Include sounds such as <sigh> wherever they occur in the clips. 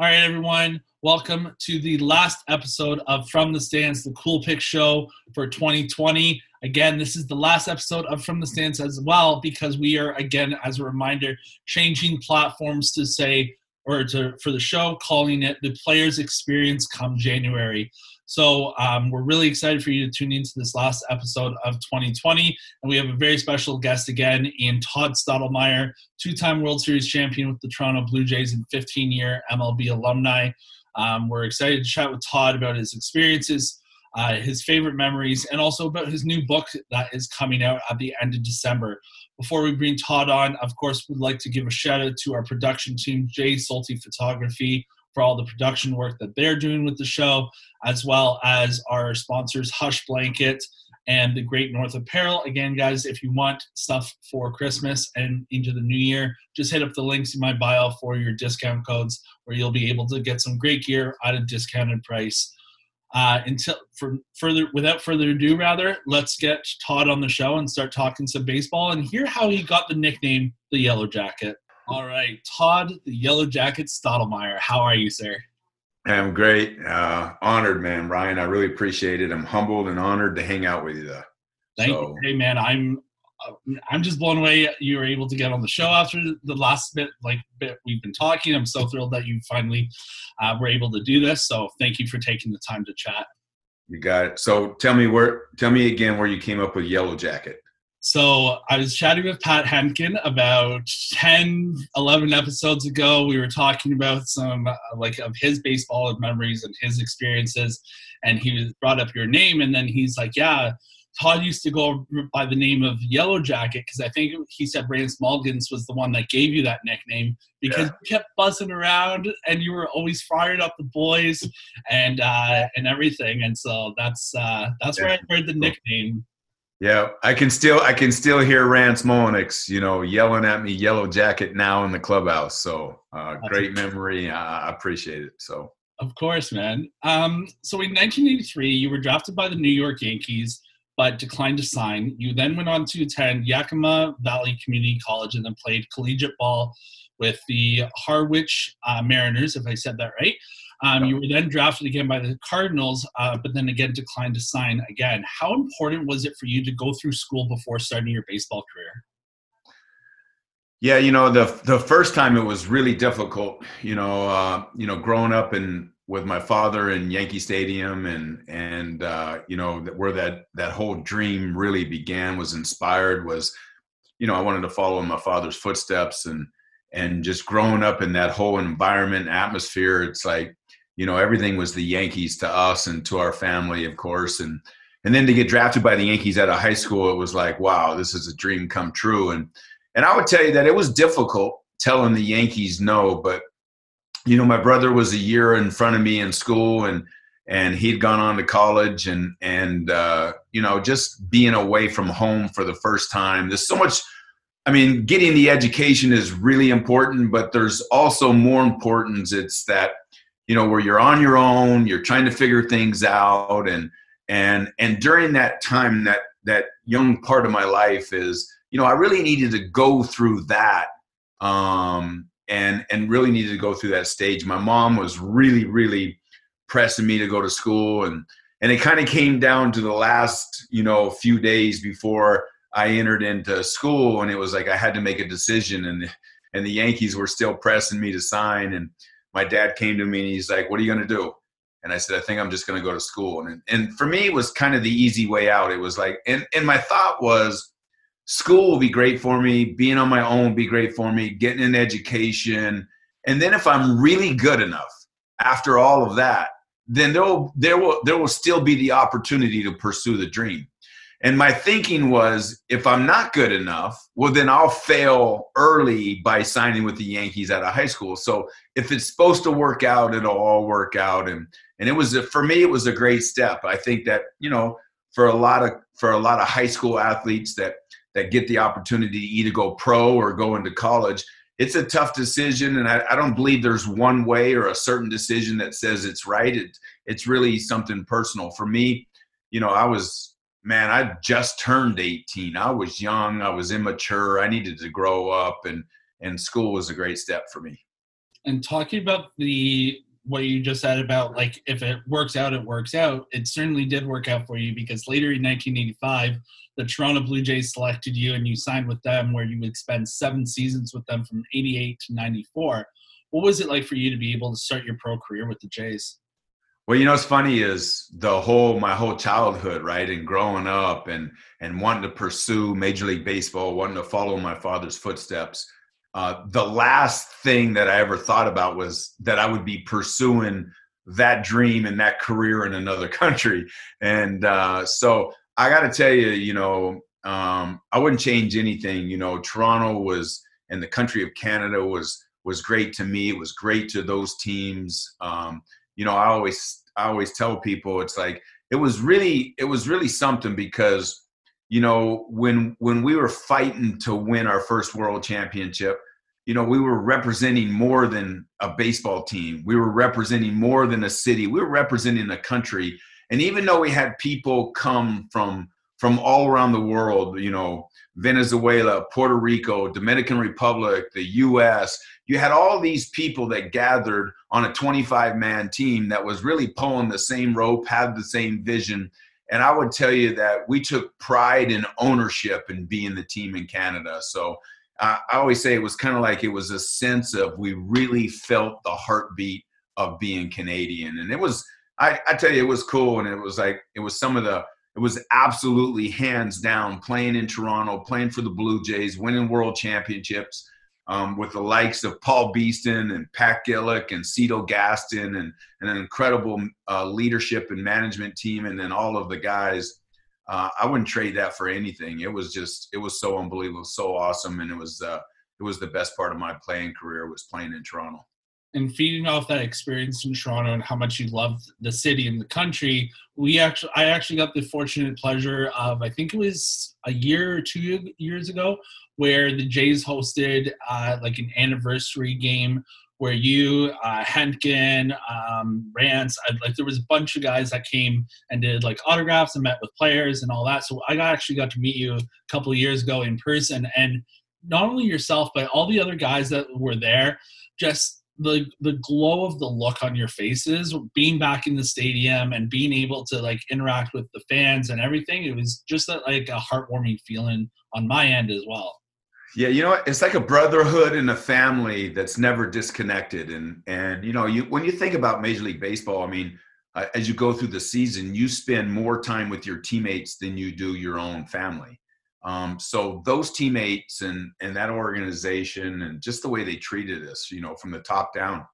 All right, everyone. Welcome to the last episode of From the Stands, the Cool Pick Show for 2020. Again, this is the last episode of From the Stands as well because we are, again, as a reminder, changing platforms to say, or to for the show, calling it the Players Experience come January. So um, we're really excited for you to tune into this last episode of 2020. And we have a very special guest again in Todd Stottlemyre, two time World Series champion with the Toronto Blue Jays and 15 year MLB alumni. Um, we're excited to chat with Todd about his experiences, uh, his favorite memories, and also about his new book that is coming out at the end of December. Before we bring Todd on, of course, we'd like to give a shout out to our production team, Jay Salty Photography, for all the production work that they're doing with the show, as well as our sponsors, Hush Blanket and the Great North Apparel. Again, guys, if you want stuff for Christmas and into the new year, just hit up the links in my bio for your discount codes, where you'll be able to get some great gear at a discounted price. Uh, until for further, without further ado, rather, let's get Todd on the show and start talking some baseball and hear how he got the nickname the Yellow Jacket. All right, Todd, the Yellow Jacket Stottlemyre. How are you, sir? I'm great. Uh, honored, man, Ryan. I really appreciate it. I'm humbled and honored to hang out with you. Though. Thank so. you. Hey, man, I'm uh, I'm just blown away you were able to get on the show after the last bit like bit we've been talking. I'm so thrilled that you finally uh, were able to do this. So thank you for taking the time to chat. You got it. So tell me where tell me again where you came up with Yellow Jacket. So I was chatting with Pat Hentgen about 10, 11 episodes ago. We were talking about some uh, like of his baseball memories and his experiences, and he brought up your name, and then he's like, "Yeah, Todd used to go by the name of Yellow Jacket because I think he said Rance Mulliniks was the one that gave you that nickname because yeah. you kept buzzing around and you were always firing up the boys and uh, and everything, and so that's uh, that's yeah. where I heard the nickname." Yeah, I can still I can still hear Rance Mulliniks, you know, yelling at me, "Yellow Jacket" now in the clubhouse. So uh, great memory. I appreciate it. So of course, man. Um, so in 1983, you were drafted by the New York Yankees, but declined to sign. You then went on to attend Yakima Valley Community College and then played collegiate ball with the Harwich uh, Mariners, if I said that right. Um, you were then drafted again by the Cardinals, uh, but then again declined to sign again. How important was it for you to go through school before starting your baseball career? Yeah, you know the the first time it was really difficult. You know, uh, you know, growing up in with my father in Yankee Stadium, and and uh, you know where that that whole dream really began was inspired was, you know, I wanted to follow in my father's footsteps, and and just growing up in that whole environment atmosphere. It's like you know everything was the Yankees to us and to our family, of course, and and then to get drafted by the Yankees out of high school, it was like, wow, this is a dream come true. And and I would tell you that it was difficult telling the Yankees no, but you know, my brother was a year in front of me in school, and and he'd gone on to college, and and uh, you know, just being away from home for the first time. There's so much. I mean, getting the education is really important, but there's also more importance. It's that you know where you're on your own you're trying to figure things out. And and and during that time that that young part of my life is you know i really needed to go through that um and and really needed to go through that stage. My mom was really really pressing me to go to school and and it kind of came down to the last you know few days before i entered into school and it was like i had to make a decision and and the yankees were still pressing me to sign and my dad came to me and he's like, "What are you going to do?" And I said, "I think I'm just going to go to school." And and for me, it was kind of the easy way out. It was like, and and my thought was, school will be great for me. Being on my own will be great for me. Getting an education, and then if I'm really good enough after all of that, then there will there will there will still be the opportunity to pursue the dream. And my thinking was if I'm not good enough, well, then I'll fail early by signing with the Yankees out of high school. So if it's supposed to work out, it'll all work out. And, and it was, for me, it was a great step. I think that, you know, for a lot of, for a lot of high school athletes that, that get the opportunity to either go pro or go into college, it's a tough decision. And I, I don't believe there's one way or a certain decision that says it's right. It, it's really something personal. For me, you know, I was man, I just turned 18. I was young, I was immature, I needed to grow up and and school was a great step for me. And talking about the what you just said about like if it works out, it works out. It certainly did work out for you because later in 1985, the Toronto Blue Jays selected you and you signed with them, where you would spend seven seasons with them from 88 to 94. What was it like for you to be able to start your pro career with the Jays? Well, you know what's funny is the whole my whole childhood, right, and growing up and and wanting to pursue Major League Baseball, wanting to follow my father's footsteps uh, the last thing that I ever thought about was that I would be pursuing that dream and that career in another <laughs> country. And uh, so I got to tell you, you know, um, I wouldn't change anything. You know, Toronto was and the country of Canada was was great to me. It was great to those teams. Um, you know, I always I always tell people it's like it was really it was really something because you know when when we were fighting to win our first world championship you know we were representing more than a baseball team. We were representing more than a city. We were representing a country. And even though we had people come from from all around the world you know venezuela puerto rico dominican republic the us you had all these people that gathered on a 25 man team that was really pulling the same rope had the same vision and I would tell you that we took pride and ownership in being the team in Canada. So I always say it was kind of like it was a sense of we really felt the heartbeat of being Canadian. And it was, I, I tell you, it was cool. And it was like, it was some of the, it was absolutely hands down playing in Toronto, playing for the Blue Jays, winning world championships um, with the likes of Paul Beeston and Pat Gillick and Cito Gaston and, and an incredible uh, leadership and management team, and then all of the guys. Uh, I wouldn't trade that for anything. It was just, it was so unbelievable, so awesome, and it was, uh, it was the best part of my playing career was playing in Toronto. And feeding off that experience in Toronto and how much you loved the city and the country, we actually, I actually got the fortunate pleasure of, I think it was a year or two years ago, where the Jays hosted uh, like an anniversary game where you, uh, Hentgen, um, Rance, I, like there was a bunch of guys that came and did like autographs and met with players and all that. So I got, actually got to meet you a couple of years ago in person, and not only yourself but all the other guys that were there, just the the glow of the look on your faces being back in the stadium and being able to like interact with the fans and everything it was just a, like a heartwarming feeling on my end as well yeah, you know, it's like a brotherhood and a family that's never disconnected. And and you know, you when you think about Major League Baseball, I mean, uh, as you go through the season, you spend more time with your teammates than you do your own family. Um, so those teammates and and that organization and just the way they treated us, you know, from the top down,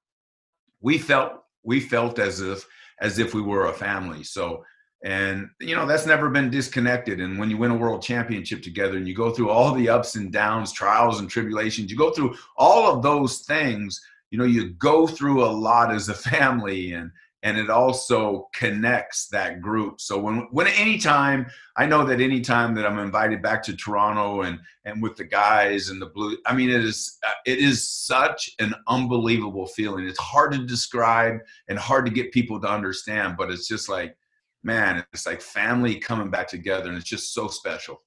we felt we felt as if as if we were a family. So and you know that's never been disconnected and when you win a world championship together and you go through all the ups and downs trials and tribulations you go through all of those things you know you go through a lot as a <laughs> family and and it also connects that group so when when anytime i know that anytime that i'm invited back to toronto and and with the guys and the blue i mean it is uh, it is such an unbelievable feeling it's hard to describe and hard to get people to understand but it's just like man, it's like family coming back together, and it's just so special.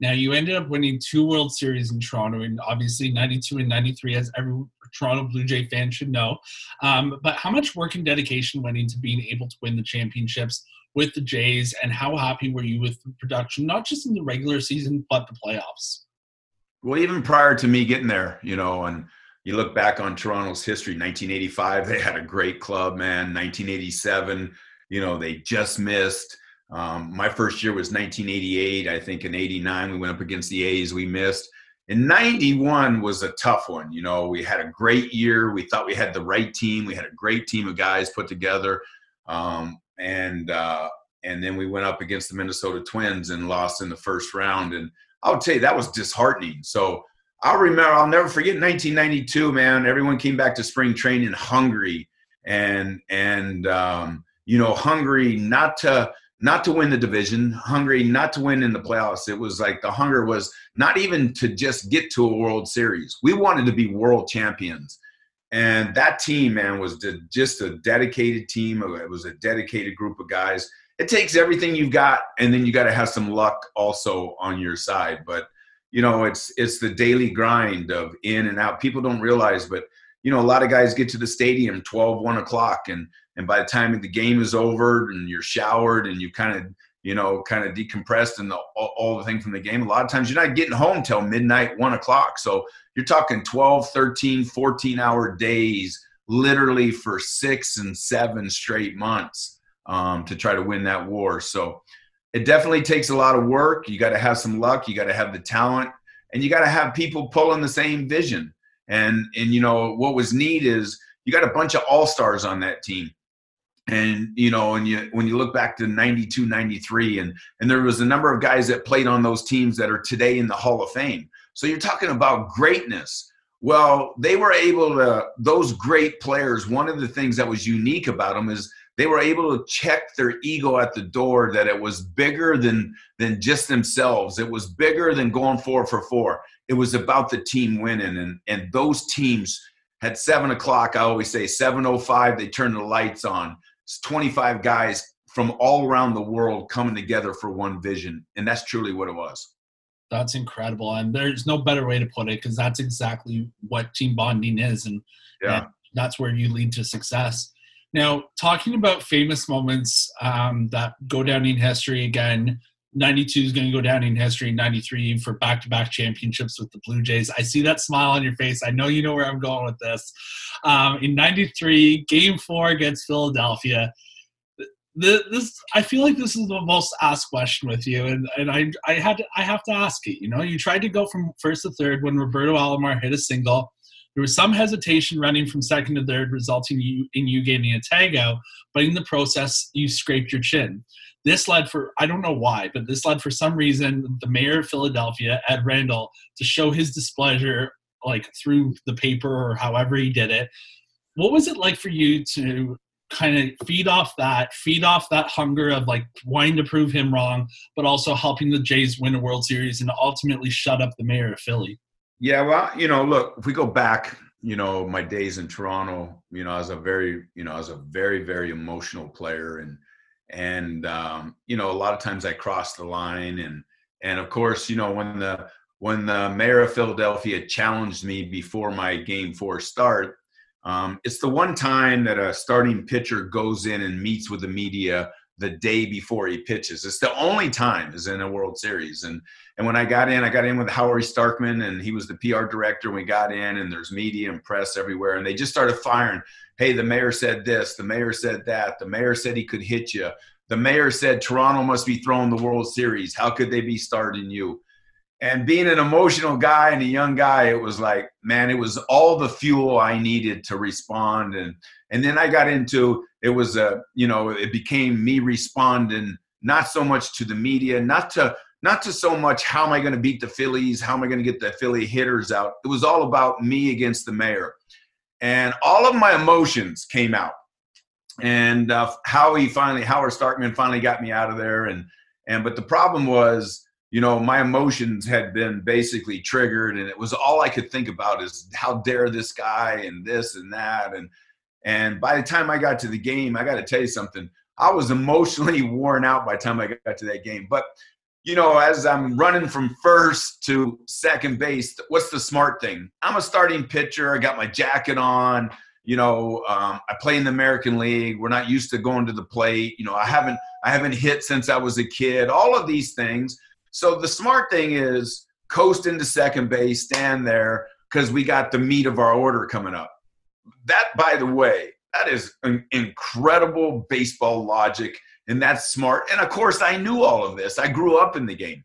Now you ended up winning two World Series in Toronto, and obviously '92 and '93, as every Toronto Blue Jay fan should know. Um, but how much work and dedication went into being able to win the championships with the Jays, and how happy were you with the production, not just in the regular season but the playoffs? Well, even prior to me getting there, you know, and you look back on Toronto's history, 1985, they had a great club, man. 1987 you know, they just missed. Um, my first year was 1988. I think in 89, we went up against the A's, we missed. And 91 was a tough one. You know, we had a great year. We thought we had the right team. We had a great team of guys put together. Um, and, uh, and then we went up against the Minnesota Twins and lost in the first round. And I'll tell you, that was disheartening. So I'll remember, I'll never forget 1992, man. Everyone came back to spring training hungry and, and, um, you know, hungry not to not to win the division, hungry not to win in the playoffs. It was like the hunger was not even to just get to a World Series. We wanted to be world champions. And that team, man, was just a dedicated team. It was a dedicated group of guys. It takes everything you've got, and then you got to have some luck also on your side. But you know, it's it's the daily grind of in and out. People don't realize, but you know, a lot of guys get to the stadium 12, 1 o'clock, and and by the time the game is over and you're showered and you kind of you know, kind of decompressed and the, all, all, the thing from the game. A lot of times you're not getting home till midnight, one o'clock. So you're talking 12, 13, 14 hour days, literally for six and seven straight months um, to try to win that war. So it definitely takes a lot of work. You got to have some luck. You got to have the talent and you got to have people pulling the same vision. And, and, you know, what was neat is you got a bunch of all-stars on that team and you know and you when you look back to 92 93 and and there was a number of guys that played on those teams that are today in the hall of fame. So you're talking about greatness. Well they were able to those great players one of the things that was unique about them is they were able to check their ego at the door that it was bigger than than just themselves. It was bigger than going four for four. It was about the team winning. And and those teams at seven o'clock i always say 705 they turn the lights on 25 guys from all around the world coming together for one vision. And that's truly what it was. That's incredible. And there's no better way to put it because that's exactly what team bonding is. And, yeah. and that's where you lead to success. Now, talking about famous moments um, that go down in history again, 92 is going to go down in history, 93 for back to back championships with the Blue Jays. I see that smile on your face. I know you know where I'm going with this. Um, in 93, game four against Philadelphia. The, this I feel like this is the most asked question with you, and, and I I had to, I have to ask it. You know, you tried to go from first to third when Roberto Alomar hit a single. There was some hesitation running from second to third, resulting in you getting a tag out, but in the process, you scraped your chin. This led for, I don't know why, but this led for some reason the mayor of Philadelphia, Ed Rendell, to show his displeasure like through the paper or however he did it. What was it like for you to kind of feed off that, feed off that hunger of like wanting to prove him wrong, but also helping the Jays win a World Series and ultimately shut up the mayor of Philly? Yeah, well, you know, look, if we go back, you know, my days in Toronto, you know, as a very, you know, as a very, very emotional player and and um, you know a lot of times i cross the line and and of course you know when the when the mayor of philadelphia challenged me before my game four start um, it's the one time that a starting pitcher goes in and meets with the media the day before he pitches. It's the only time is in a World Series. And and when I got in, I got in with Howie Starkman, and he was the PR director. We got in, and there's media and press everywhere, and they just started firing. Hey, the mayor said this. The mayor said that. The mayor said he could hit you. The mayor said Toronto must be throwing the World Series. How could they be starting you? And being an emotional guy and a young guy, it was like, man, it was all the fuel I needed to respond. And and then I got into it was a you know it became me responding not so much to the media, not to not to so much how am I going to beat the Phillies, how am I going to get the Philly hitters out. It was all about me against the mayor, and all of my emotions came out. And uh, Howie finally, Howard Starkman finally got me out of there, and and but the problem was you know my emotions had been basically triggered and it was all i could think about is how dare this guy and this and that and and by the time i got to the game i got to tell you something. I was emotionally <laughs> worn out by the time i got to that game. But you know as i'm running from first to second base what's the smart thing? I'm a starting pitcher. I got my jacket on. You know um, i play in the american league. We're not used to going to the plate. You know i haven't i haven't hit since i was a kid. All of these things. So the smart thing is coast into second base, stand there because we got the meat of our order coming up. That, by the way, that is an incredible baseball logic, and that's smart. And of course, I knew all of this. I grew up in the game,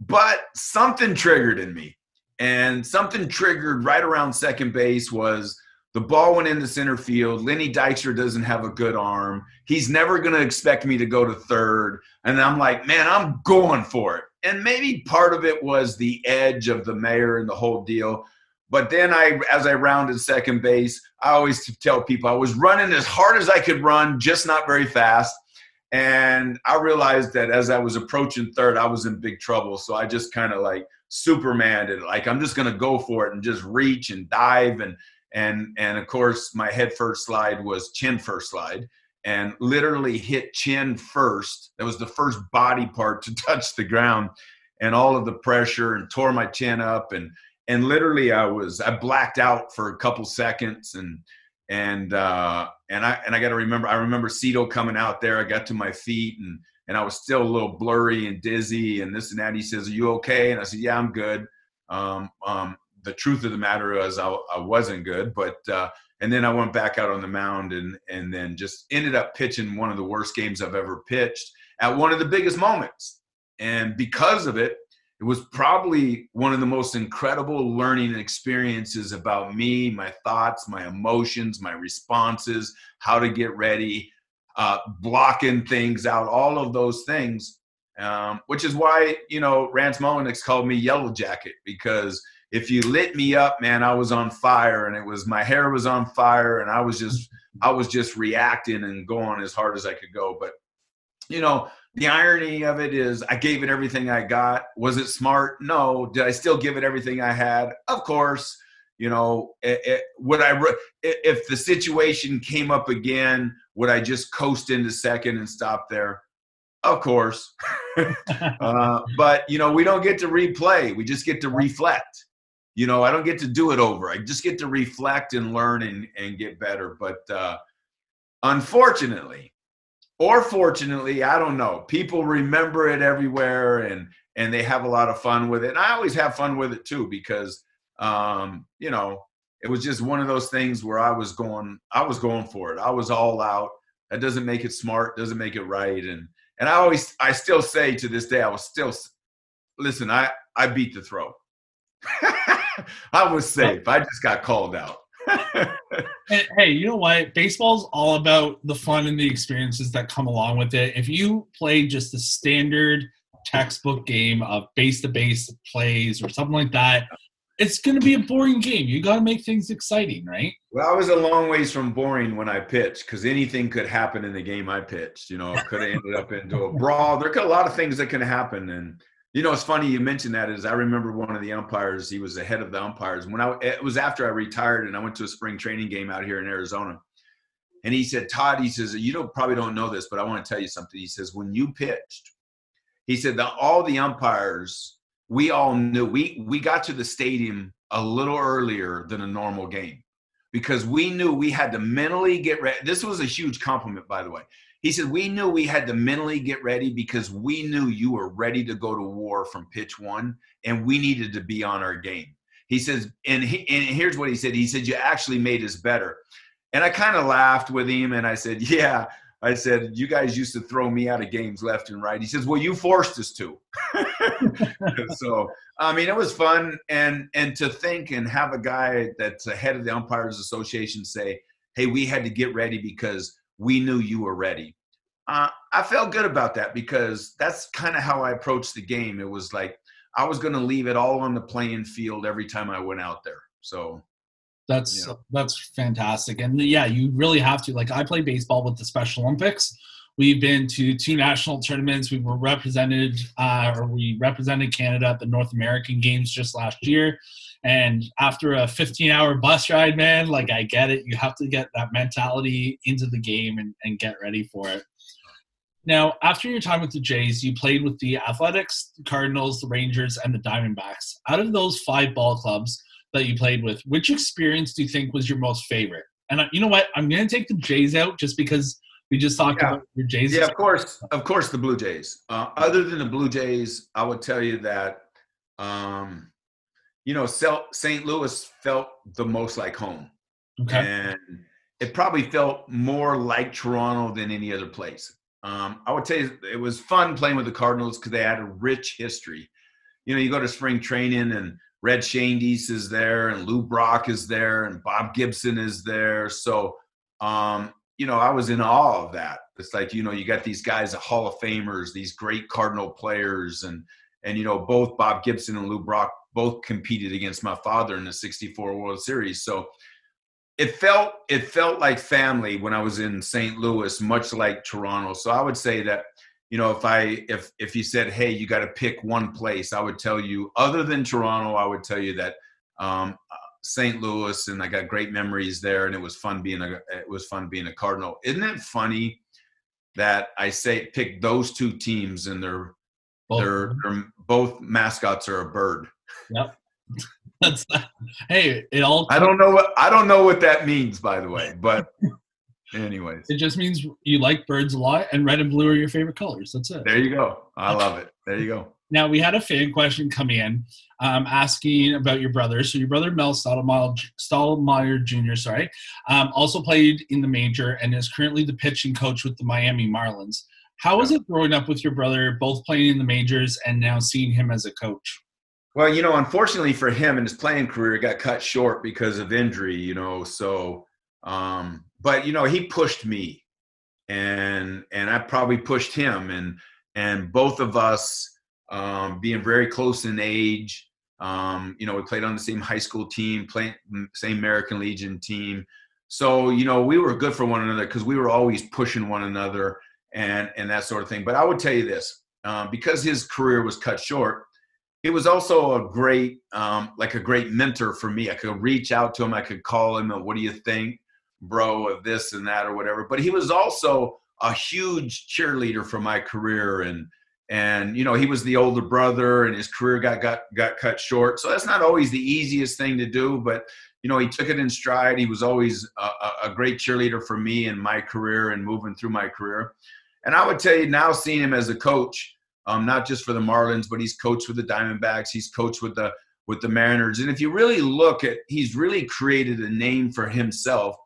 but something triggered in me, and something triggered right around second base was the ball went into center field. Lenny Dykstra doesn't have a good arm. He's never going to expect me to go to third. And I'm like, man, I'm going for it. And maybe part of it was the edge of the mayor and the whole deal. But then I, as I rounded second base, I always tell people I was running as hard as I could run, just not very fast. And I realized that as I was approaching third, I was in big trouble. So I just kind of like Superman it. Like I'm just gonna go for it and just reach and dive and and and of course my head first slide was chin first slide and literally hit chin first that was the first body part to <laughs> touch the ground and all of the pressure and tore my chin up and and literally I was I blacked out for a couple seconds and and uh, and I and I got to remember I remember Cito coming out there. I got to my feet and and I was still a little blurry and dizzy and this and that. He says, "Are you okay?" And I said, "Yeah, I'm good." Um, um, the truth of the matter is I, I wasn't good, but uh, and then I went back out on the mound and and then just ended up pitching one of the worst games I've ever pitched at one of the biggest moments. And because of it, it was probably one of the most incredible learning experiences about me, my thoughts, my emotions, my responses, how to get ready, uh, blocking things out, all of those things. Um, which is why you know Rance Mulliniks called me Yellow Jacket because if you lit me up, man, I was on fire, and it was my hair was on fire, and I was just I was just reacting and going as hard as I could go. But you know, the irony of it is I gave it everything I got. Was it smart? No. Did I still give it everything I had? Of course. You know, it, it, would I if the situation came up again, would I just coast into second and stop there? Of course. <laughs> uh, but you know, we don't get to replay. We just get to reflect. You know, I don't get to do it over. I just get to reflect and learn and, and get better. But uh, unfortunately, or fortunately, I don't know. People remember it everywhere and and they have a lot of fun with it. And I always have fun with it too because um, you know, it was just one of those things where I was going I was going for it. I was all out. That doesn't make it smart, doesn't make it right and and I always I still say to this day I was still listen, I I beat the throw. <laughs> I was safe. I just got called out. <laughs> hey, you know what? Baseball's all about the fun and the experiences that come along with it. If you play just the standard textbook game of base to base plays or something like that, it's going to be a boring game. You got to make things exciting, right? Well, I was a long ways from boring when I pitched because anything could happen in the game I pitched. You know, could have ended up into a brawl. There could a lot of things that can happen, and you know, it's funny you mentioned that. Is I remember one of the umpires. He was the head of the umpires when I. It was after I retired and I went to a spring training game out here in Arizona, and he said, "Todd," he says, "You don't probably don't know this, but I want to tell you something." He says, "When you pitched, he said that all the umpires, we all knew we we got to the stadium a little earlier than a normal game because we knew we had to mentally get ready. This was a huge compliment, by the way. He said, We knew we had to mentally get ready because we knew you were ready to go to war from pitch one and we needed to be on our game. He says, and, he, and here's what he said. He said, You actually made us better. And I kind of laughed with him and I said, Yeah. I said, You guys used to throw me out of games left and right. He says, Well, you forced us to. <laughs> so, I mean, it was fun. And, and to think and have a guy that's the head of the Umpires Association say, Hey, we had to get ready because we knew you were ready. Uh, I felt good about that because that's kind of how I approached the game. It was like I was going to leave it all on the playing field every time I went out there. So that's yeah. that's fantastic, and yeah, you really have to. Like I play baseball with the Special Olympics. We've been to two national tournaments. We were represented, uh, or we represented Canada at the North American Games just last year. And after a 15 hour bus ride, man, like I get it. You have to get that mentality into the game and, and get ready for it. Now, after your time with the Jays, you played with the Athletics, the Cardinals, the Rangers, and the Diamondbacks. Out of those five ball clubs that you played with, which experience do you think was your most favorite? And you know what? I'm going to take the Jays out just because we just talked yeah. about your Jays. Yeah, of course, of course, the Blue Jays. Uh, other than the Blue Jays, I would tell you that um, you know, St. Louis felt the most like home. Okay. And it probably felt more like Toronto than any other place. Um, I would tell you it was fun playing with the Cardinals because they had a rich history. You know, you go to spring training and Red Schoendienst is there and Lou Brock is there and Bob Gibson is there. So, um, you know, I was in awe of that. It's like, you know, you got these guys, the Hall of Famers, these great Cardinal players, and and you know, both Bob Gibson and Lou Brock both competed against my father in the 64 World Series. So it felt it felt like family when I was in St. Louis, much like Toronto. So I would say that you know if I if if you said hey you got to pick one place, I would tell you other than Toronto, I would tell you that um, St. Louis, and I got great memories there, and it was fun being a it was fun being a Cardinal. Isn't it funny that I say pick those two teams and they're both. they're, they're both mascots are a bird. Yep. That's hey, it all. I don't know what I don't know what that means, by the way, but <laughs> anyways, it just means you like birds a lot, and red and blue are your favorite colors. That's it. There you go. I love it. There you go. Now we had a fan question come in, um, asking about your brother. So your brother Mel Stottlemyre, Jr. Sorry, um, also played in the major and is currently the pitching coach with the Miami Marlins. How was it growing up with your brother, both playing in the majors and now seeing him as a coach? Well, you know, unfortunately for him and his playing career, got cut short because of injury. You know, so um, but you know, he pushed me, and and I probably pushed him, and and both of us um, being very close in age. Um, you know, we played on the same high school team, playing same American Legion team. So you know, we were good for one another because we were always pushing one another and and that sort of thing. But I would tell you this, um, because his career was cut short, it was also a great, um, like a great mentor for me. I could reach out to him, I could call him, and what do you think, bro, of this and that or whatever. But he was also a huge cheerleader for my career and and you know he was the older brother and his career got got got cut short so that's not always the easiest thing to do but you know he took it in stride he was always a, a great cheerleader for me and my career and moving through my career and i would tell you now seeing him as a coach um, not just for the marlins but he's coached with the diamondbacks he's coached with the with the mariners and if you really look at he's really created a name for himself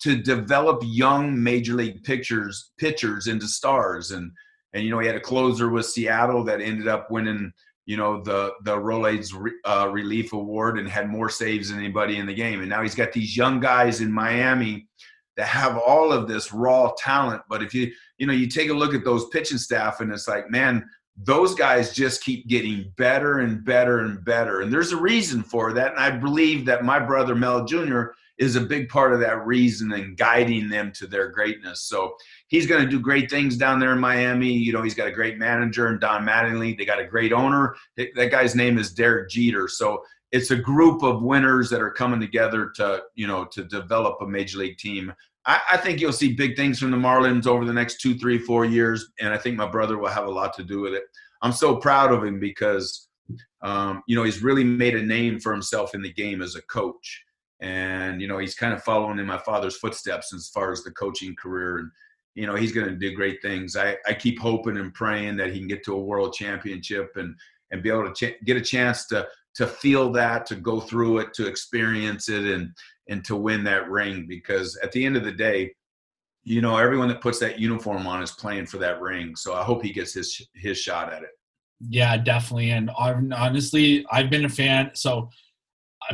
to develop young major league pitchers pitchers into stars and and you know he had a closer with Seattle that ended up winning you know the the Rolaids uh, Relief Award and had more saves than anybody in the game. And now he's got these young guys in Miami that have all of this raw talent. But if you you know you take a look at those pitching staff and it's like man. Those guys just keep getting better and better and better. And there's a reason for that. And I believe that my brother Mel Jr is a big part of that reason and guiding them to their greatness. So he's going to do great things down there in Miami. You know, he's got a great manager and Don Mattingly. They got a great owner. That guy's name is Derek Jeter. So it's a group of winners that are coming together to, you know, to develop a major league team. I, I think you'll see big things from the Marlins over the next two, three, four years, and I think my brother will have a lot to do with it. I'm so proud of him because, um, you know, he's really made a name for himself in the game as a coach. And you know he's kind of following in my father's footsteps as far as the coaching career. And you know he's going to do great things. I i keep hoping and praying that he can get to a world championship and and be able to ch- get a chance to to feel that to go through it to experience it. And and to win that ring because at the end of the day you know everyone that puts that uniform on is playing for that ring so i hope he gets his his shot at it yeah definitely and honestly i've been a fan so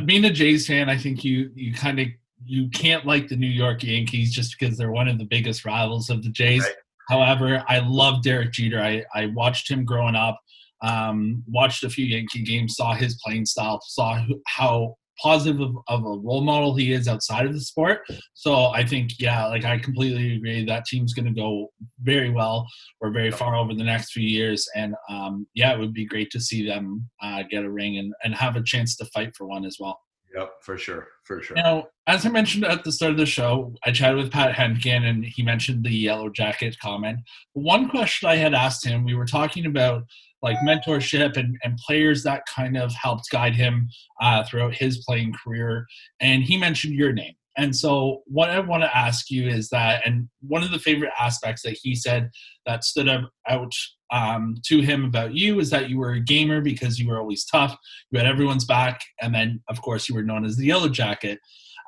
being a Jays fan, I think you you kind of you can't like the New York Yankees just because they're one of the biggest rivals of the Jays. Right. However, I love Derek Jeter. I, I watched him growing up, um, watched a few Yankee games, saw his playing style, saw how positive of, of, a role model he is outside of the sport. So I think, yeah, like I completely agree. That team's going to go very well or very far over the next few years. And um, yeah, it would be great to see them uh, get a ring and, and have a chance to fight for one as well. Yep, for sure, for sure. Now, as I mentioned at the start of the show, I chatted with Pat Hentgen, and he mentioned the yellow jacket comment. One question I had asked him, we were talking about like mentorship and, and players that kind of helped guide him uh, throughout his playing career. And he mentioned your name. And so, what I want to ask you is that, and one of the favorite aspects that he said that stood out um, to him about you is that you were a gamer because you were always tough, you had everyone's back, and then, of course, you were known as the Yellow Jacket.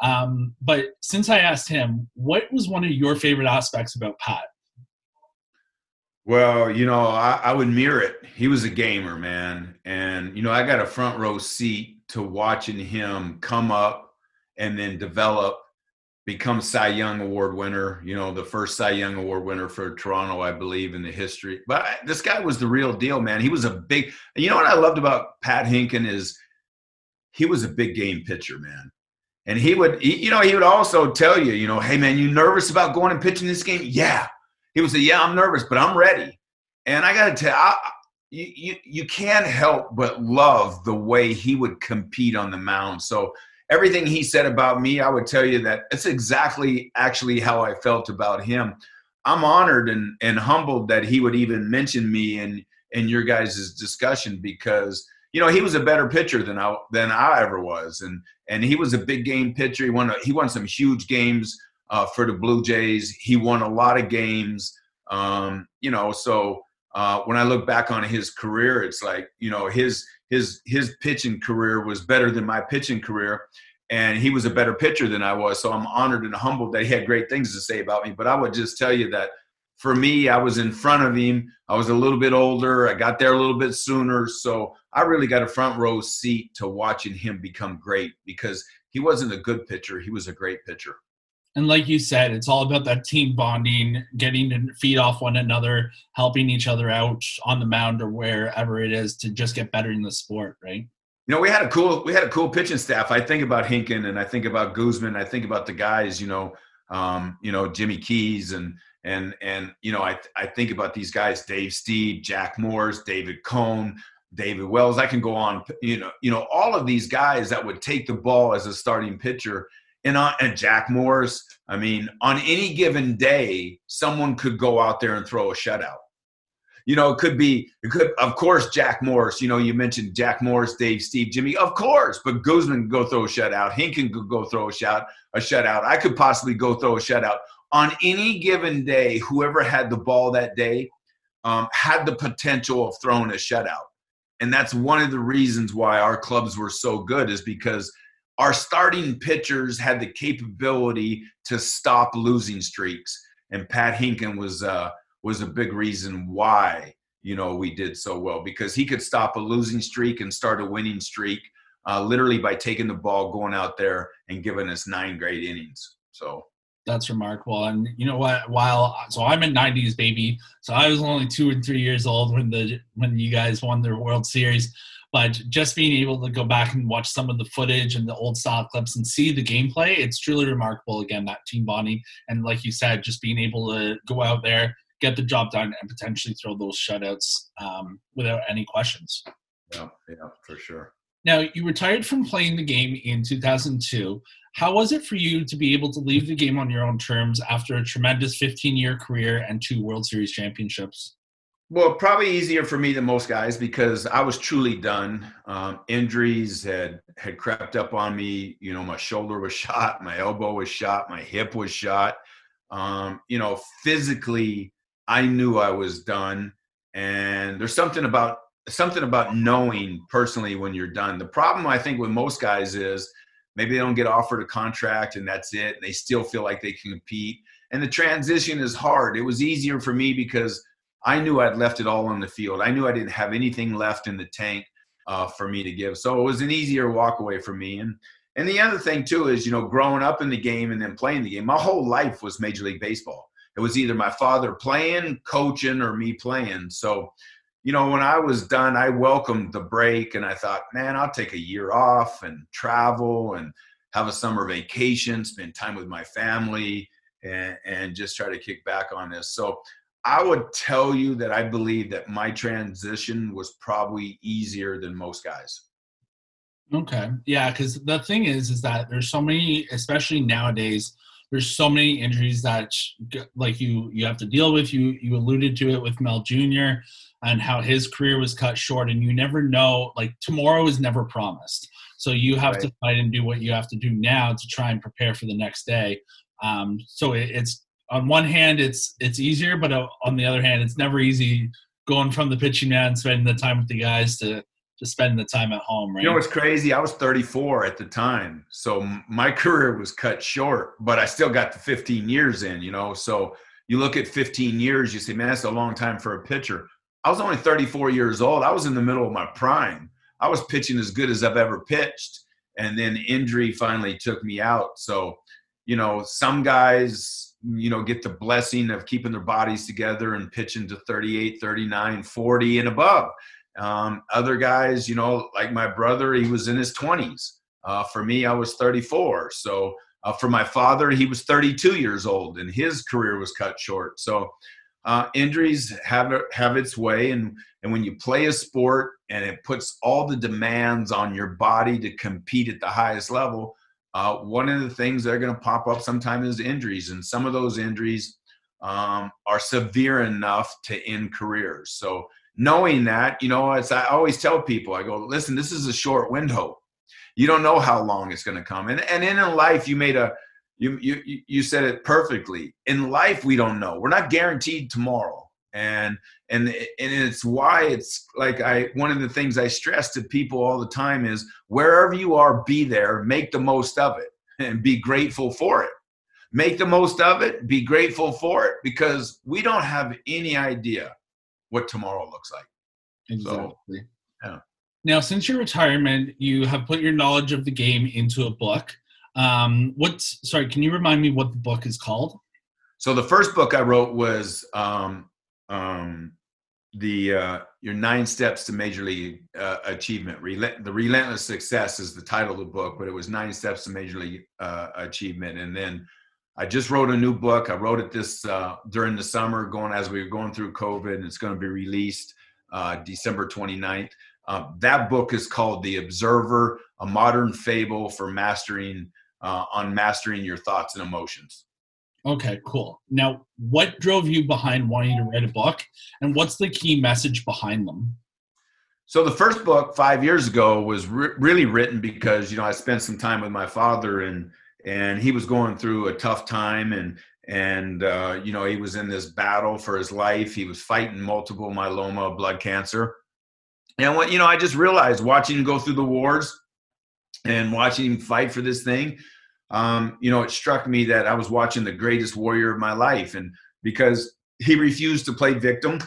Um, but since I asked him, what was one of your favorite aspects about Pat? Well, you know, I, I, would mirror it. He was a gamer, man. And, you know, I got a front row seat to watching him come up and then develop, become Cy Young Award winner, you know, the first Cy Young Award winner for Toronto, I believe, in the history. But I, this guy was the real deal, man. He was a big, you know what I loved about Pat Hentgen is he was a big game pitcher, man. And he would, he, you know, he would also tell you, you know, hey, man, you nervous about going and pitching this game? Yeah he would say, "Yeah, I'm nervous, but I'm ready." And I got to tell I, you, you, you can't help but love the way he would compete on the mound. So everything he said about me, I would tell you that it's exactly actually how I felt about him. I'm honored and, and humbled that he would even mention me in in your guys' discussion because you know, he was a better pitcher than I than I ever was, and and he was a big game pitcher. He won he won some huge games uh, for the Blue Jays. He won a lot of games. Um, you know, so uh, when I look back on his career, it's like you know his his his pitching career was better than my pitching career, and he was a better pitcher than I was. So I'm honored and humbled that he had great things to say about me. But I would just tell you that for me, I was in front of him. I was a little bit older. I got there a little bit sooner. So I really got a front row seat to watching him become great because he wasn't a good pitcher. He was a great pitcher. And like you said, it's all about that team bonding, getting to feed off one another, helping each other out on the mound or wherever it is to just get better in the sport, right? You know, we had a cool we had a cool pitching staff. I think about Hentgen and I think about Guzman. I think about the guys, you know, um, you know, Jimmy Keys and and and you know I I think about these guys Dave Stieb, Jack Morris, David Cone, David Wells. I can go on. You know you know all of these guys that would take the ball as a starting pitcher. And, on, and Jack Morris, I mean, on any given day, someone could go out there and throw a shutout. You know, it could be, it could, of course, Jack Morris. You know, you mentioned Jack Morris, Dave, Stieb, Jimmy, of course. But Guzman could go throw a shutout. Hentgen could go throw a shot, a shutout. I could possibly go throw a shutout on any given day, whoever had the ball that day um, had the potential of throwing a shutout. And that's one of the reasons why our clubs were so good, is because our starting pitchers had the capability to stop losing streaks. And Pat Hentgen was uh, was a big reason why you know we did so well because he could stop a losing streak and start a winning streak uh, literally by taking the ball, going out there and giving us nine great innings. So that's remarkable. And you know what? While so I'm a '90s baby, so I was only two and three years old when the when you guys won the World Series. But just being able to go back and watch some of the footage and the old style clips and see the gameplay, it's truly remarkable. Again, that team bonding and like you said, just being able to go out there, get the job done, and potentially throw those shutouts um, without any questions. Yeah, yeah, for sure. Now, you retired from playing the game in 2002. How was it for you to be able to leave the game on your own terms after a tremendous 15 year career and two World Series championships? Well, probably easier for me than most guys because I was truly done. Um, injuries had had crept up on me. You know, my shoulder was <laughs> shot, my elbow was shot, my hip was shot. Um, you know, physically, I knew I was done. And there's something about something about knowing personally when you're done. The problem I think with most guys is maybe they don't get offered a contract and that's it. They still feel like they can compete. And the transition is hard. It was easier for me because I knew I'd left it all on the field. I knew I didn't have anything left in the tank uh, for me to give. So it was an easier walk away for me. And and the other thing too is, you know, growing up in the game and then playing the game, my whole life was Major League Baseball. It was either my father playing, coaching, or me playing. So you know, when I was done, I welcomed the break and I thought, man, I'll take a year off and travel and have a summer vacation, spend time with my family, and, and just try to kick back on this. So I would tell you that I believe that my transition was probably easier than most guys. Okay. Yeah, because the thing is, is that there's so many, especially nowadays, there's so many injuries that like you you have to deal with you you alluded to it with mel jr and how his career was cut short and you never know like tomorrow is never promised so you have right. to fight and do what you have to do now to try and prepare for the next day um, so it, it's on one hand it's it's easier but uh, on the other hand it's never easy going from the pitching man spending the time with the guys to to spend the time at home, right? You know what's crazy? I was 34 at the time, so my career was cut short, but I still got the 15 years in. You know, so you look at 15 years, you say, man, that's a long time for a pitcher. I was only 34 years old. I was in the middle of my prime. I was pitching as good as I've ever pitched, and then injury finally took me out. So, you know, some guys, you know, get the blessing of keeping their bodies together and pitching to 38, 39, 40 and above um, other guys, you know, like my brother, he was in his 20s. Uh, for me, I was 34. So uh, for my father, he was 32 years old and his career was cut short. So uh, injuries have have its way, and and when you play a sport and it puts all the demands on your body to compete at the highest level, uh, one of the things that are going to pop up sometimes is injuries, and some of those injuries um, are severe enough to end careers. So knowing that, you know, as I always tell people, I go, listen, this is a short window. You don't know how long it's going to come. And and in life, you made a you you you said it perfectly. In life, we don't know. We're not guaranteed tomorrow. And and and it's why it's like I one of the things I stress to people all the time is wherever you are, be there, make the most of it, and be grateful for it. Make the most of it, be grateful for it, because we don't have any idea what tomorrow looks like. Exactly. So, yeah. Now, since your retirement, you have put your knowledge of the game into a book. Um, what's sorry? Can you remind me what the book is called? So the first book I wrote was um, um, the uh, your nine steps to major league uh, achievement. The relentless success is the title of the book, but it was nine steps to major league uh, achievement. And then I just wrote a new book. I wrote it this uh, during the summer, going as we were going through COVID, and it's going to be released uh, December 29th. Uh, that book is called The Observer: A Modern Fable for Mastering uh, on Mastering Your Thoughts and Emotions. Okay, cool. Now, what drove you behind wanting to write a book, and what's the key message behind them? So the first book five years ago was re- really written because you know I spent some time with my father and and he was going through a tough time and and uh, you know he was in this battle for his life. He was fighting multiple myeloma, blood cancer, and what you know I just realized watching him go through the wars and watching him fight for this thing. Um, you know, it struck me that I was watching the greatest warrior of my life, and because he refused to play victim,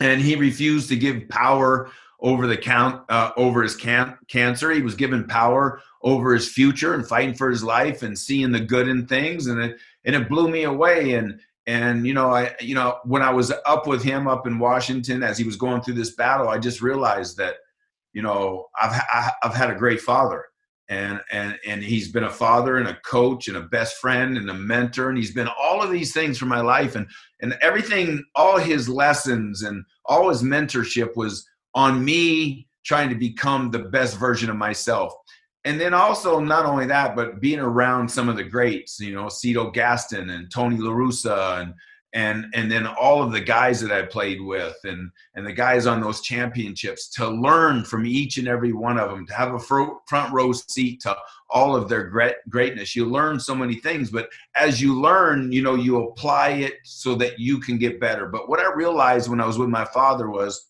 and he refused to give power over the count uh, over his can- cancer. He was given power over his future and fighting for his life and seeing the good in things, and it and it blew me away. And and you know I you know when I was up with him up in Washington as he was going through this battle, I just realized that you know I've I've had a great father. And, and and he's been a father and a coach and a best friend and a mentor and he's been all of these things for my life and and everything all his lessons and all his mentorship was on me trying to become the best version of myself. And then also not only that, but being around some of the greats, you know, Cito Gaston and Tony La Russa and and and then all of the guys that I played with and and the guys on those championships to learn from each and every one of them to have a front row seat to all of their great greatness you learn so many things but as you learn you know you apply it so that you can get better but what I realized when I was with my father was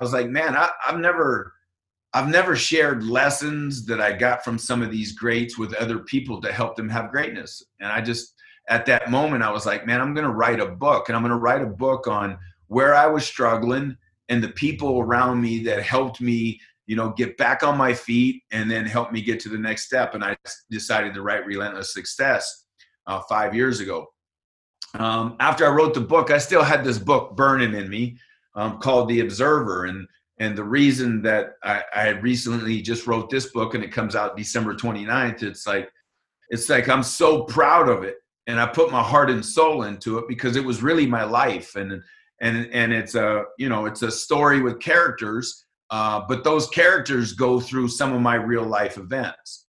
I was like, man, I, I've never I've never shared lessons that I got from some of these greats with other people to help them have greatness. And I just at that moment I was like, man, I'm going to write a book and I'm going to write a book on where I was struggling and the people around me that helped me, you know, get back on my feet and then help me get to the next step. And I decided to write Relentless Success uh, five years ago. Um, after I wrote the book, I still had this book burning in me um, called The Observer. And and the reason that I, I recently just wrote this book and it comes out December 29th, it's like it's like I'm so proud of it. And I put my heart and soul into it because it was really my life. And and and it's a you know it's a story with characters, uh, but those characters go through some of my real life events.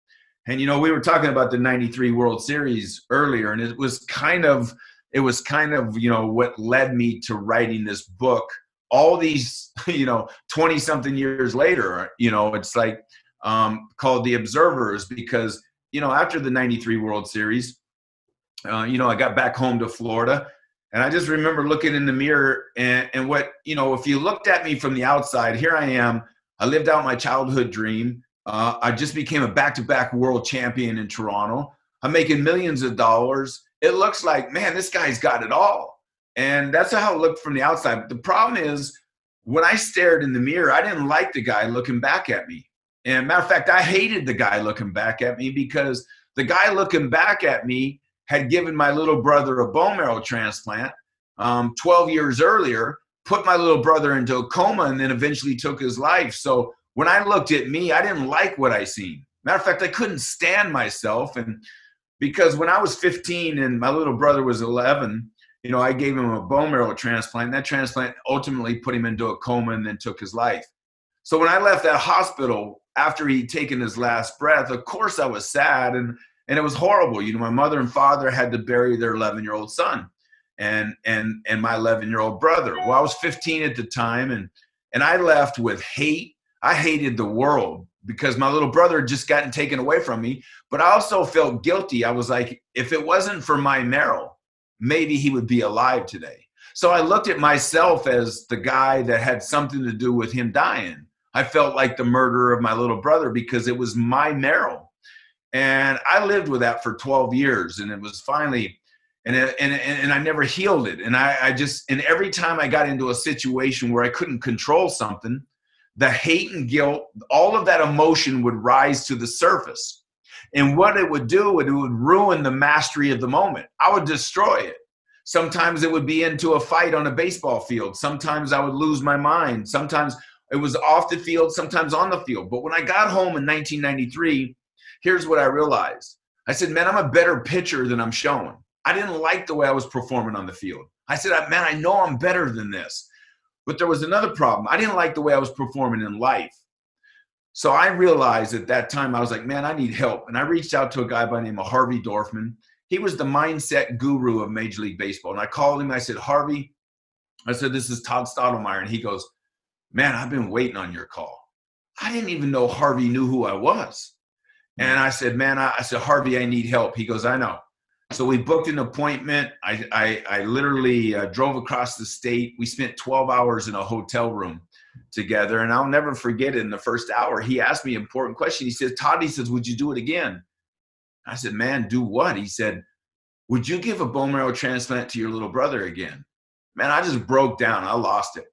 And you know, we were talking about the 93 World Series earlier, and it was kind of it was kind of you know what led me to writing this book all these <laughs> you know 20 something years later you know it's like um, called the observers because you know after the 93 world series uh, you know i got back home to florida and i just remember looking in the mirror and, and what you know if you looked at me from the outside here i am. I lived out my childhood dream. Uh, i just became a back-to-back world champion in toronto. I'm making millions of dollars. It looks like man this guy's got it all. And that's how it looked from the outside. But the problem is, when I stared in the mirror, I didn't like the guy looking back at me. And matter of fact, I hated the guy looking back at me because the guy looking back at me had given my little brother a bone marrow transplant um, 12 years earlier, put my little brother into a coma, and then eventually took his life. So when I looked at me, I didn't like what I seen. Matter of fact, I couldn't stand myself. And because when I was 15 and my little brother was 11, you know, I gave him a bone marrow transplant. That transplant ultimately put him into a coma and then took his life. So when I left that hospital after he'd taken his last breath, of course I was sad and and it was horrible. You know, my mother and father had to bury their 11 year old son. and and and my 11 year old brother. Well, I was 15 at the time, and and I left with hate. I hated the world because my little brother had just gotten taken away from me. But I also felt guilty. I was like, if it wasn't for my marrow, maybe he would be alive today. So I looked at myself as the guy that had something to do with him dying. I felt like the murderer of my little brother because it was my marrow. And I lived with that for 12 years. And it was finally, and, and, and I never healed it. And I, I just, and every time I got into a situation where I couldn't control something, the hate and guilt, all of that emotion would rise to the surface. And what it would do, it would ruin the mastery of the moment. I would destroy it. Sometimes it would be into a fight on a baseball field. Sometimes I would lose my mind. Sometimes it was off the field, sometimes on the field. But when I got home in 1993, here's what I realized. I said, man, I'm a better pitcher than I'm showing. I didn't like the way I was performing on the field. I said, man, I know I'm better than this. But there was another problem. I didn't like the way I was performing in life. So I realized at that time, I was like, man, I need help. And I reached out to a guy by the name of Harvey Dorfman. He was the mindset guru of Major League Baseball. And I called him. I said, Harvey, I said, this is Todd Stottlemyre. And he goes, man, I've been waiting on your call. I didn't even know Harvey knew who I was. And I said, man, I, said, Harvey, I need help. He goes, I know. So we booked an appointment. I, I, I literally uh, drove across the state. We spent 12 hours in a hotel room together. And I'll never forget it in the first hour. He asked me an important question. He says, Todd, he says, would you do it again? I said, man, do what? He said, would you give a bone marrow transplant to your little brother again? Man, I just broke down. I lost it.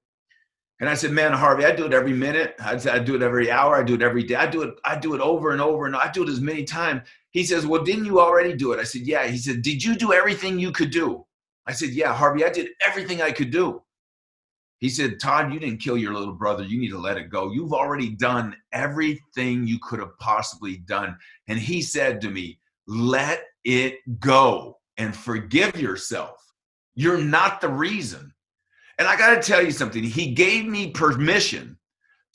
And I said, man, Harvey, I do it every minute. I, I do it every hour. I do it every day. I do it. I do it over and over and I do it as many times. He says, Well, didn't you already do it? I said, Yeah. He said, Did you do everything you could do? I said, Yeah, Harvey, I did everything I could do. He said, Todd, you didn't kill your little brother. You need to let it go. You've already done everything you could have possibly done. And he said to me, Let it go and forgive yourself. You're not the reason. And I got to tell you something. He gave me permission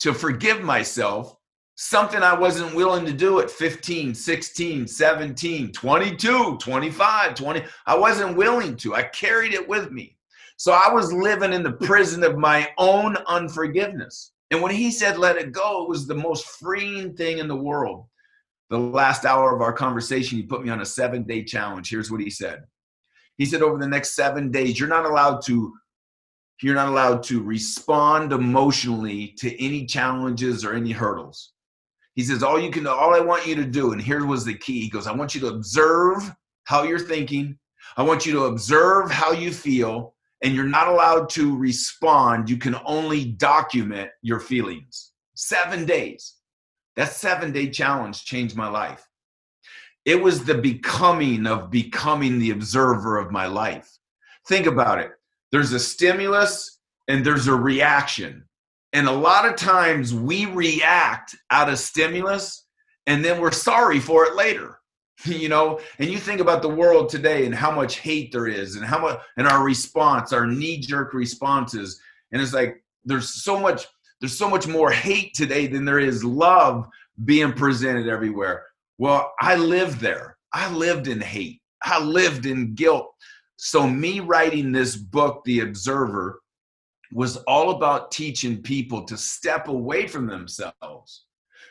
to forgive myself something I wasn't willing to do at 15, 16, 17, 22, 25, 20. I wasn't willing to. I carried it with me. So I was living in the prison of my own unforgiveness. And when he said, let it go, it was the most freeing thing in the world. The last hour of our conversation, he put me on a seven day challenge. Here's what he said He said, over the next seven days, you're not allowed to. You're not allowed to respond emotionally to any challenges or any hurdles. He says, all you can, all I want you to do, and here was the key. He goes, I want you to observe how you're thinking. I want you to observe how you feel, and you're not allowed to respond. You can only document your feelings. Seven days. That seven day challenge changed my life. It was the becoming of becoming the observer of my life. Think about it. There's a stimulus and there's a reaction. And a lot of times we react out of stimulus and then we're sorry for it later. <laughs> you know, and you think about the world today and how much hate there is and how much and our response, our knee-jerk responses. And it's like there's so much there's so much more hate today than there is love being presented everywhere. Well, I lived there. I lived in hate. I lived in guilt. So me writing this book, The Observer, was all about teaching people to step away from themselves,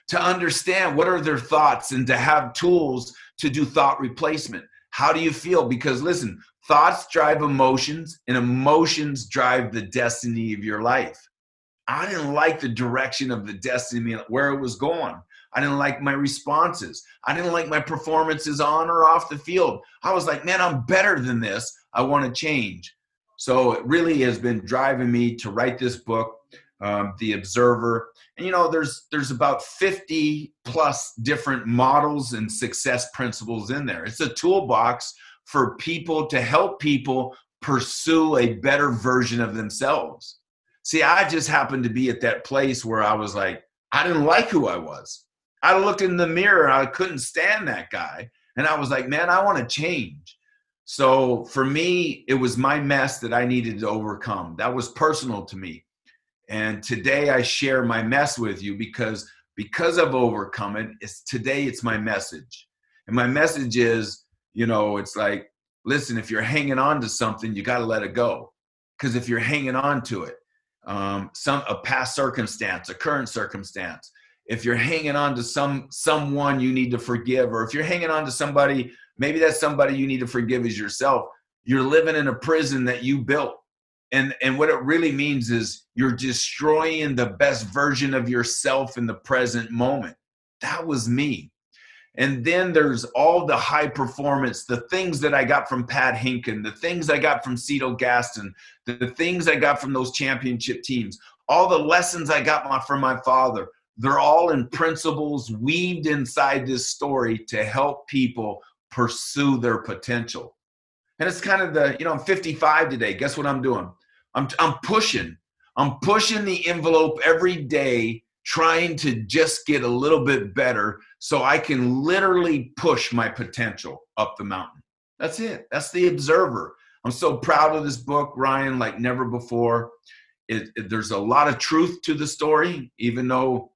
to understand what are their thoughts, and to have tools to do thought replacement. How do you feel? Because listen, thoughts drive emotions, and emotions drive the destiny of your life. I didn't like the direction of the destiny, where it was going. I didn't like my responses. I didn't like my performances on or off the field. I was like, man, I'm better than this. I want to change. So it really has been driving me to write this book, um, The Observer. And you know, there's there's about 50 plus different models and success principles in there. It's a toolbox for people to help people pursue a better version of themselves. See, I just happened to be at that place where I was like, I didn't like who I was. I looked in the mirror, I couldn't stand that guy. And I was like, man, I want to change. So for me, it was my mess that I needed to overcome. That was personal to me. And today I share my mess with you because because I've overcome it, it's today it's my message. And my message is, you know, it's like listen, if you're hanging on to something, you got to let it go. Because if you're hanging on to it, um, some a past circumstance, a current circumstance, if you're hanging on to some someone you need to forgive, or if you're hanging on to somebody, maybe that's somebody you need to forgive is yourself. You're living in a prison that you built. And and what it really means is you're destroying the best version of yourself in the present moment. That was me. And then there's all the high performance, the things that I got from Pat Hentgen, the things I got from Cito Gaston, the things I got from those championship teams, all the lessons I got from my father. They're all in principles weaved inside this story to help people pursue their potential. And it's kind of the, you know, I'm 55 today. Guess what I'm doing? I'm, I'm pushing. I'm pushing the envelope every day trying to just get a little bit better so I can literally push my potential up the mountain. That's it. That's the observer. I'm so proud of this book, Ryan, like never before. It, it, there's a lot of truth to the story, even though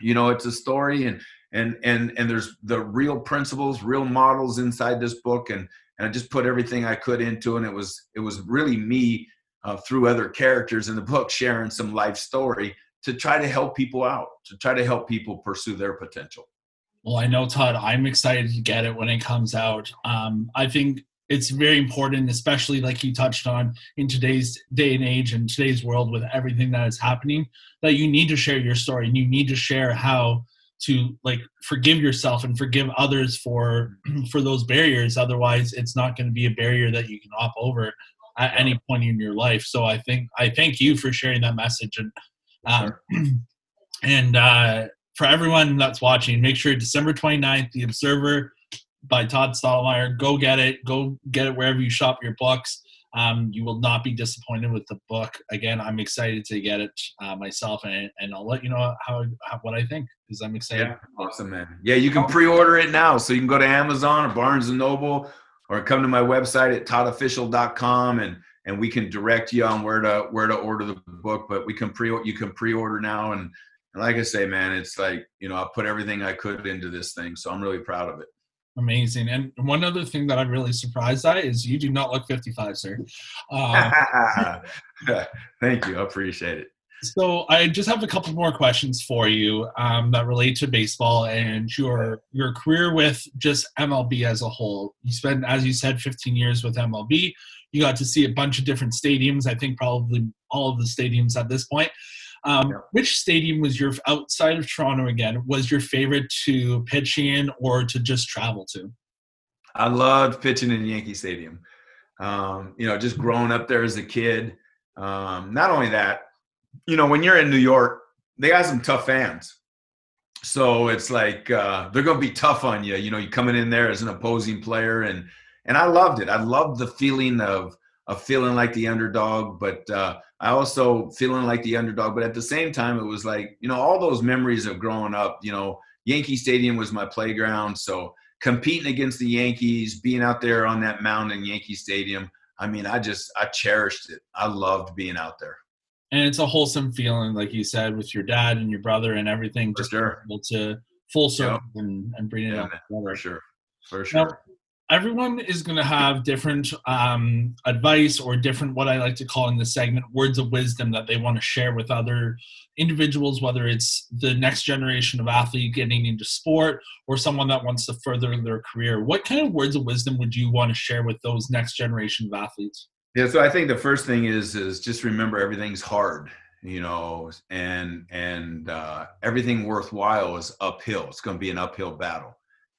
you know it's a story, and and and and there's the real principles, real models inside this book, and and I just put everything I could into, and it was it was really me uh, through other characters in the book sharing some life story to try to help people out, to try to help people pursue their potential. Well, I know, Todd, I'm excited to get it when it comes out. Um, I think it's very important, especially like you touched on in today's day and age and today's world with everything that is happening, that you need to share your story and you need to share how to like forgive yourself and forgive others for <clears throat> for those barriers otherwise it's not going to be a barrier that you can hop over at any point in your life so i think i thank you for sharing that message and um, <clears throat> and uh, for everyone that's watching, make sure December 29th, The Observer by Todd Stottlemyre. Go get it. Go get it wherever you shop your books. Um, you will not be disappointed with the book. Again, I'm excited to get it uh, myself, and, and I'll let you know how, how what I think because I'm excited. Yeah, awesome, man. Yeah, you can pre-order it now, so you can go to Amazon or Barnes and Noble, or come to my website at toddofficial.com and and we can direct you on where to where to order the book. But we can pre you can pre-order now, and, and like I say, man, it's like you know I put everything I could into this thing, so I'm really proud of it. Amazing. And one other thing that I'm really surprised at is you do not look 55, sir. Um, <laughs> Thank you. I appreciate it. So I just have a couple more questions for you um, that relate to baseball and your your career with just MLB as a whole. You spent, as you said, 15 years with MLB. You got to see a bunch of different stadiums. I think probably all of the stadiums at this point. Um, yeah. Which stadium was your outside of Toronto again? Was your favorite to pitch in or to just travel to? I loved pitching in Yankee Stadium. Um, you know, just growing up there as a kid. Um, not only that, you know, when you're in New York, they got some tough fans. So it's like uh, they're going to be tough on you. You know, you coming in there as an opposing player, and and I loved it. I loved the feeling of of feeling like the underdog, but uh, I also feeling like the underdog. But at the same time, it was like you know all those memories of growing up. You know, Yankee Stadium was my playground, so competing against the Yankees, being out there on that mound in Yankee Stadium. I mean, I just I cherished it. I loved being out there. And it's a wholesome feeling, like you said, with your dad and your brother and everything. For just sure. able to full circle yep. and, and bring it yeah, up. For sure. For sure. Now, everyone is going to have different um, advice or different what i like to call in this segment words of wisdom that they want to share with other individuals whether it's the next generation of athlete getting into sport or someone that wants to further their career. What kind of words of wisdom would you want to share with those next generation of athletes? Yeah so i think the first thing is is just remember everything's hard you know and and uh, everything worthwhile is uphill. It's going to be an uphill battle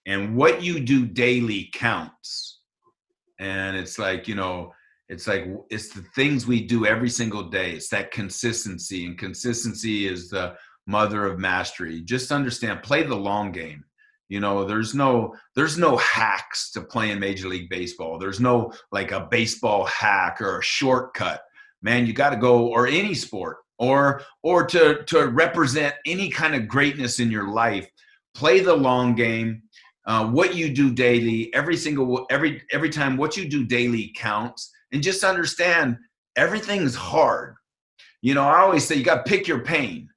and what you do daily counts. And it's like you know it's like it's the things we do every single day. It's that consistency and consistency is the mother of mastery. Just understand play the long game. You know there's no there's no hacks to playing major league baseball. There's no like a baseball hack or a shortcut. Man you got to go or any sport or or to to represent any kind of greatness in your life play the long game uh, what you do daily every single every every time what you do daily counts and just understand everything's hard you know i always say you got to pick your pain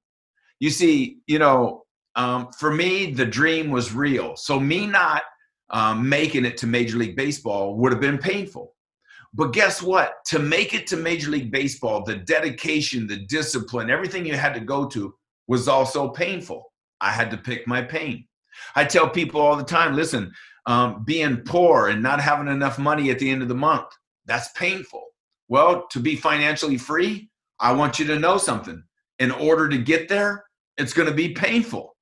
you see you know um, for me the dream was real so me not um, making it to Major League Baseball would have been painful. But guess what? To make it to Major League Baseball, the dedication, the discipline, everything you had to go to was also painful. I had to pick my pain. I tell people all the time listen, um, being poor and not having enough money at the end of the month, that's painful. Well, to be financially free, I want you to know something. In order to get there, it's going to be painful.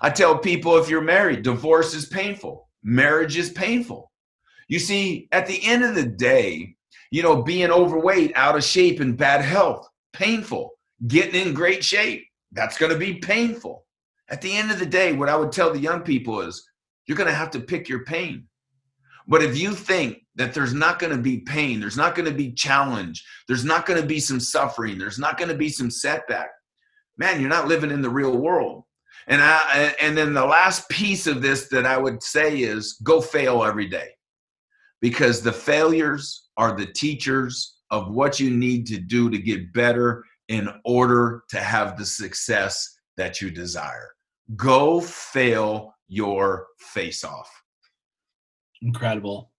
I tell people if you're married, divorce is painful, marriage is painful. You see, at the end of the day, you know, being overweight, out of shape, and bad health, painful. Getting in great shape, that's going to be painful. At the end of the day, what I would tell the young people is you're going to have to pick your pain. But if you think that there's not going to be pain, there's not going to be challenge, there's not going to be some suffering, there's not going to be some setback, man, you're not living in the real world. And I and then the last piece of this that I would say is go fail every day. Because the failures are the teachers of what you need to do to get better in order to have the success that you desire. Go fail your face off. Incredible.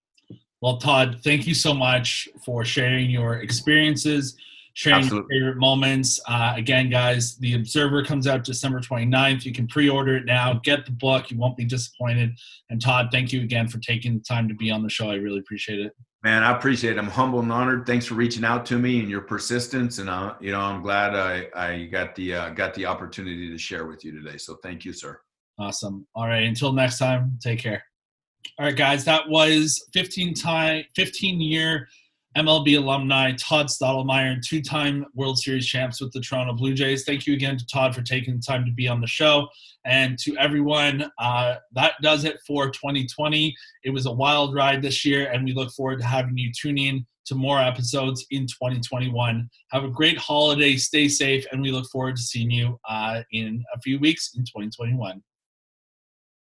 Well, Todd, thank you so much for sharing your experiences, sharing Absolutely. your favorite moments. Uh, again, guys, The Observer comes out December 29th. You can pre order it now. Get the book. You won't be disappointed. And Todd, thank you again for taking the time to be on the show. I really appreciate it. Man, I appreciate it. I'm humble and honored. Thanks for reaching out to me and your persistence. And uh, you know, I'm glad I, I got the uh, got the opportunity to share with you today. So thank you, sir. Awesome. All right. Until next time, take care. All right, guys. That was 15 time, 15 year MLB alumni Todd Stottlemyre, two time World Series champs with the Toronto Blue Jays. Thank you again to Todd for taking the time to be on the show. And to everyone, uh, that does it for 2020. It was a wild ride this year, and we look forward to having you tune in to more episodes in 2021. Have a great holiday, stay safe, and we look forward to seeing you uh, in a few weeks in 2021.